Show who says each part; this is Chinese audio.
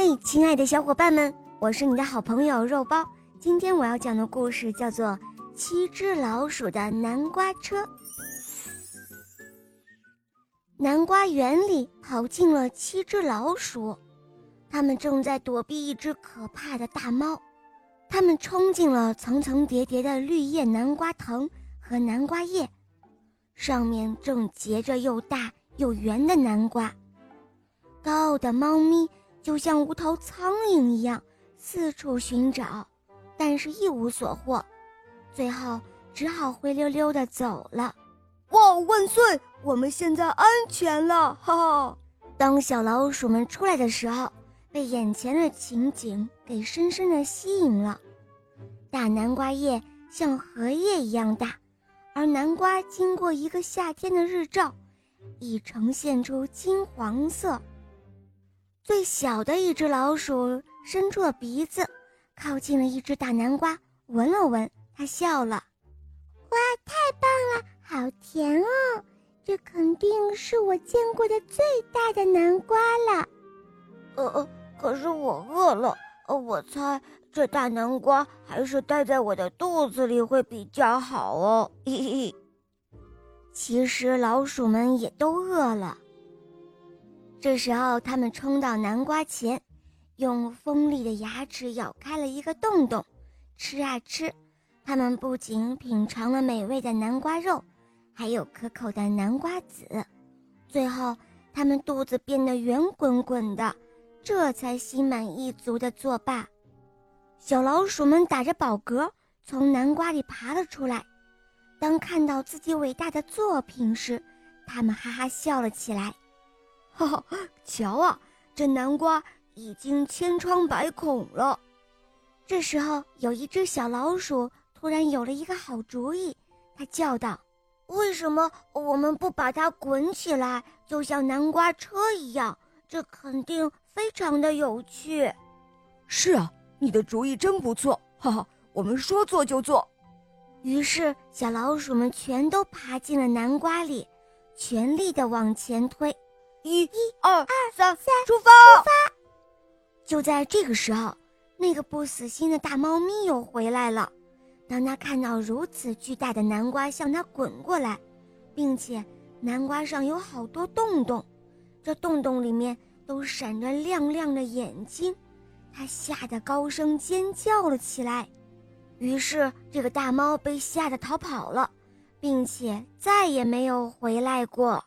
Speaker 1: 嘿，亲爱的小伙伴们，我是你的好朋友肉包。今天我要讲的故事叫做《七只老鼠的南瓜车》。南瓜园里跑进了七只老鼠，它们正在躲避一只可怕的大猫。它们冲进了层层叠叠的绿叶南瓜藤和南瓜叶，上面正结着又大又圆的南瓜。高傲的猫咪。就像无头苍蝇一样四处寻找，但是一无所获，最后只好灰溜溜的走了。
Speaker 2: 哇，万岁！我们现在安全了，哈哈！
Speaker 1: 当小老鼠们出来的时候，被眼前的情景给深深的吸引了。大南瓜叶像荷叶一样大，而南瓜经过一个夏天的日照，已呈现出金黄色。最小的一只老鼠伸出了鼻子，靠近了一只大南瓜，闻了闻，它笑了：“
Speaker 3: 哇，太棒了，好甜哦！这肯定是我见过的最大的南瓜了。”“
Speaker 2: 呃呃，可是我饿了，呃，我猜这大南瓜还是待在我的肚子里会比较好哦。”嘿嘿。
Speaker 1: 其实老鼠们也都饿了。这时候，他们冲到南瓜前，用锋利的牙齿咬开了一个洞洞，吃啊吃。他们不仅品尝了美味的南瓜肉，还有可口的南瓜籽。最后，他们肚子变得圆滚滚的，这才心满意足地作罢。小老鼠们打着饱嗝，从南瓜里爬了出来。当看到自己伟大的作品时，他们哈哈笑了起来。
Speaker 2: 哈哈，瞧啊，这南瓜已经千疮百孔了。
Speaker 1: 这时候，有一只小老鼠突然有了一个好主意，它叫道：“
Speaker 2: 为什么我们不把它滚起来，就像南瓜车一样？这肯定非常的有趣。”
Speaker 4: 是啊，你的主意真不错，哈哈，我们说做就做。
Speaker 1: 于是，小老鼠们全都爬进了南瓜里，全力的往前推。
Speaker 2: 一、一、二、三、
Speaker 3: 三，
Speaker 2: 出发！
Speaker 3: 出发！
Speaker 1: 就在这个时候，那个不死心的大猫咪又回来了。当他看到如此巨大的南瓜向他滚过来，并且南瓜上有好多洞洞，这洞洞里面都闪着亮亮的眼睛，他吓得高声尖叫了起来。于是，这个大猫被吓得逃跑了，并且再也没有回来过。